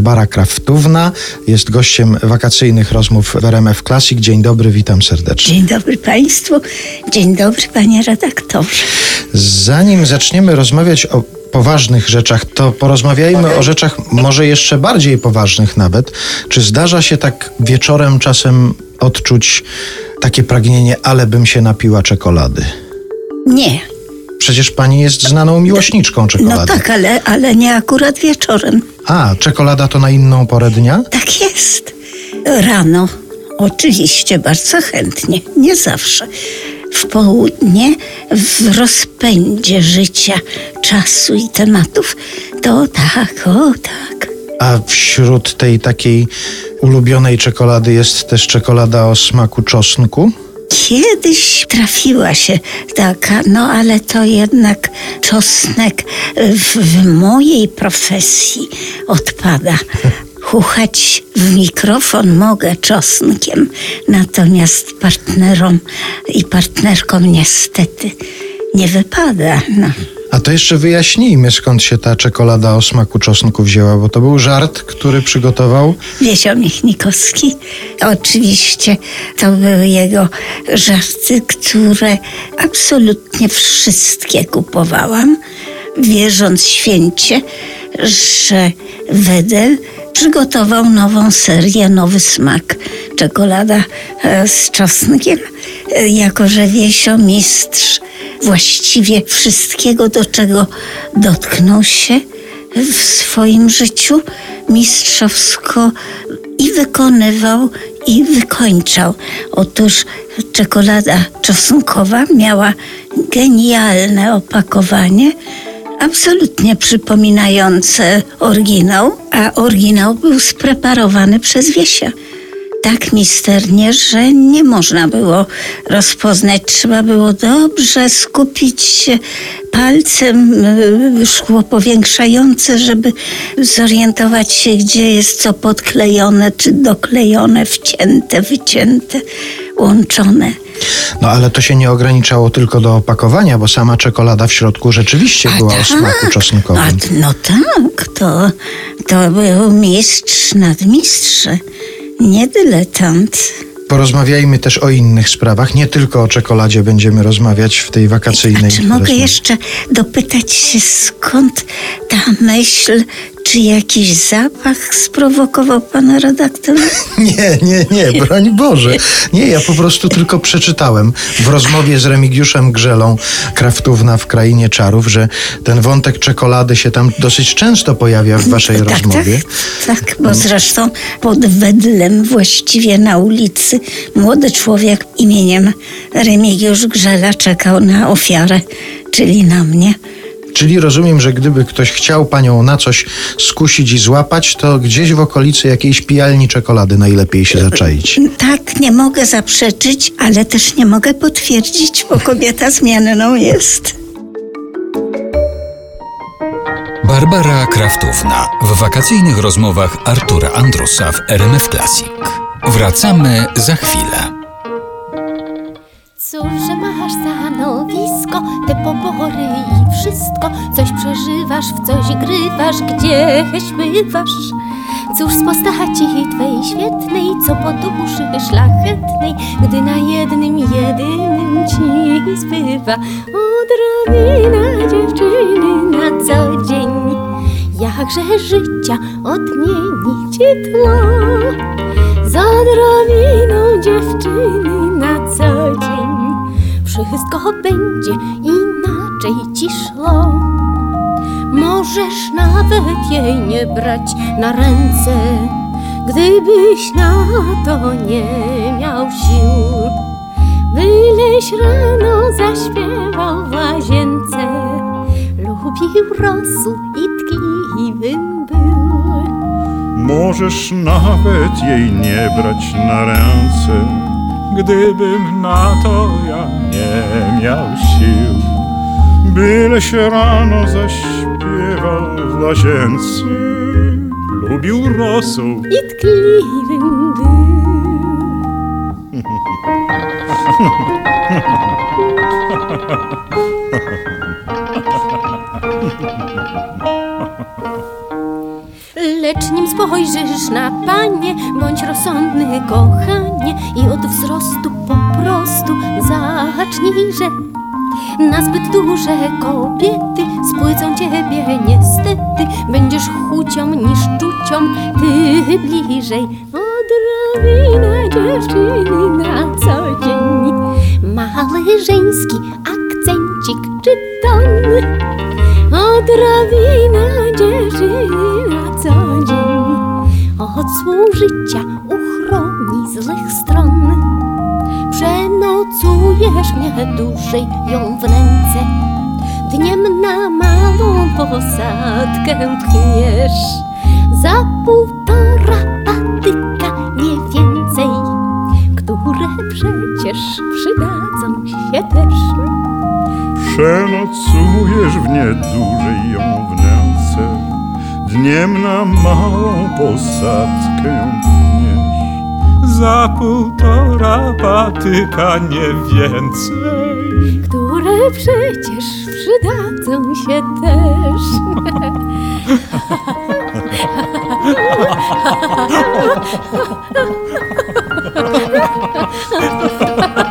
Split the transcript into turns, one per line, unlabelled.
Barbara Kraftówna jest gościem wakacyjnych rozmów w RMF Classic. Dzień dobry, witam serdecznie.
Dzień dobry Państwu, dzień dobry Panie redaktorze.
Zanim zaczniemy rozmawiać o poważnych rzeczach, to porozmawiajmy o rzeczach może jeszcze bardziej poważnych nawet. Czy zdarza się tak wieczorem czasem odczuć takie pragnienie, ale bym się napiła czekolady?
Nie,
Przecież pani jest znaną miłośniczką czekolady.
no tak, ale, ale nie akurat wieczorem.
A, czekolada to na inną porę dnia?
Tak jest. Rano, oczywiście, bardzo chętnie, nie zawsze. W południe, w rozpędzie życia, czasu i tematów, to tak, o tak.
A wśród tej takiej ulubionej czekolady jest też czekolada o smaku czosnku?
Kiedyś trafiła się taka, no ale to jednak czosnek w, w mojej profesji odpada. Chuchać w mikrofon mogę czosnkiem, natomiast partnerom i partnerkom niestety nie wypada. No.
To jeszcze wyjaśnijmy, skąd się ta czekolada o smaku czosnku wzięła, bo to był żart, który przygotował.
Wiesio Michnikowski. Oczywiście to były jego żarty, które absolutnie wszystkie kupowałam, wierząc święcie, że Wedel przygotował nową serię, nowy smak. Czekolada e, z czosnkiem, E, jako że Wiesio mistrz właściwie wszystkiego, do czego dotknął się w swoim życiu mistrzowsko i wykonywał, i wykończał. Otóż czekolada czosnkowa miała genialne opakowanie, absolutnie przypominające oryginał, a oryginał był spreparowany przez Wiesia tak misternie, że nie można było rozpoznać. Trzeba było dobrze skupić się palcem, y, szkło powiększające, żeby zorientować się, gdzie jest co podklejone, czy doklejone, wcięte, wycięte, łączone.
No ale to się nie ograniczało tylko do opakowania, bo sama czekolada w środku rzeczywiście była o smaku czosnkowym.
A, no tak, to, to był mistrz nad mistrze, nie dyletant.
Porozmawiajmy też o innych sprawach, nie tylko o czekoladzie będziemy rozmawiać w tej wakacyjnej
A czy mogę
rozmowie.
jeszcze dopytać się, skąd ta myśl, czy jakiś zapach sprowokował pana redaktora?
Nie, nie, nie, broń Boże. Nie, ja po prostu tylko przeczytałem w rozmowie z Remigiuszem Grzelą, Kraftówna w Krainie Czarów, że ten wątek czekolady się tam dosyć często pojawia w waszej
tak,
rozmowie.
Tak, tak, bo zresztą pod wedlem właściwie na ulicy młody człowiek imieniem Remigiusz Grzela czekał na ofiarę, czyli na mnie.
Czyli rozumiem, że gdyby ktoś chciał panią na coś skusić i złapać, to gdzieś w okolicy jakiejś pijalni czekolady najlepiej się zaczaić.
Tak, nie mogę zaprzeczyć, ale też nie mogę potwierdzić, bo kobieta zmienną jest.
Barbara Kraftówna w wakacyjnych rozmowach Artura Andrusa w RMF Classic. Wracamy za chwilę.
Cóż, że masz stanowisko, te pobory i wszystko Coś przeżywasz, w coś grywasz, gdzieś bywasz Cóż z postaci twej świetnej, co po duszy szlachetnej Gdy na jednym, jedynym ci zbywa. Odrobina dziewczyny na co dzień Jakże życia odmieni ci tło Z odrobiną dziewczyny Wszystko będzie inaczej ci szło. Możesz nawet jej nie brać na ręce Gdybyś na to nie miał sił. Byleś rano zaśpiewał w łazience Lubił rosół i tkliwym był
Możesz nawet jej nie brać na ręce, gdybym na to ja nie miał sił. Byleś rano zaśpiewał w łazience, lubił rosół.
i tkliwym był. Lecz nim spojrzysz na panie, bądź rozsądny kochanie i od wzrostu po prostu zacznij, że na zbyt duże kobiety spłycą ciebie niestety. Będziesz chucią niż czucią, ty bliżej. Odrobina dziewczyny na co dzień. Mały żeński akcencik czy ton. Odrobina dziewczyny na co uchroni złych stron. Przenocujesz mnie dłużej ją w ręce. Dniem na małą posadkę pchniesz Za półtora patyka, nie więcej Które przecież przydadzą się też.
Przenocujesz w nie dłużej ją w nęce Dniem na małą posadkę pchniesz Za półtora patyka nie więcej.
Które przecież przydadzą się też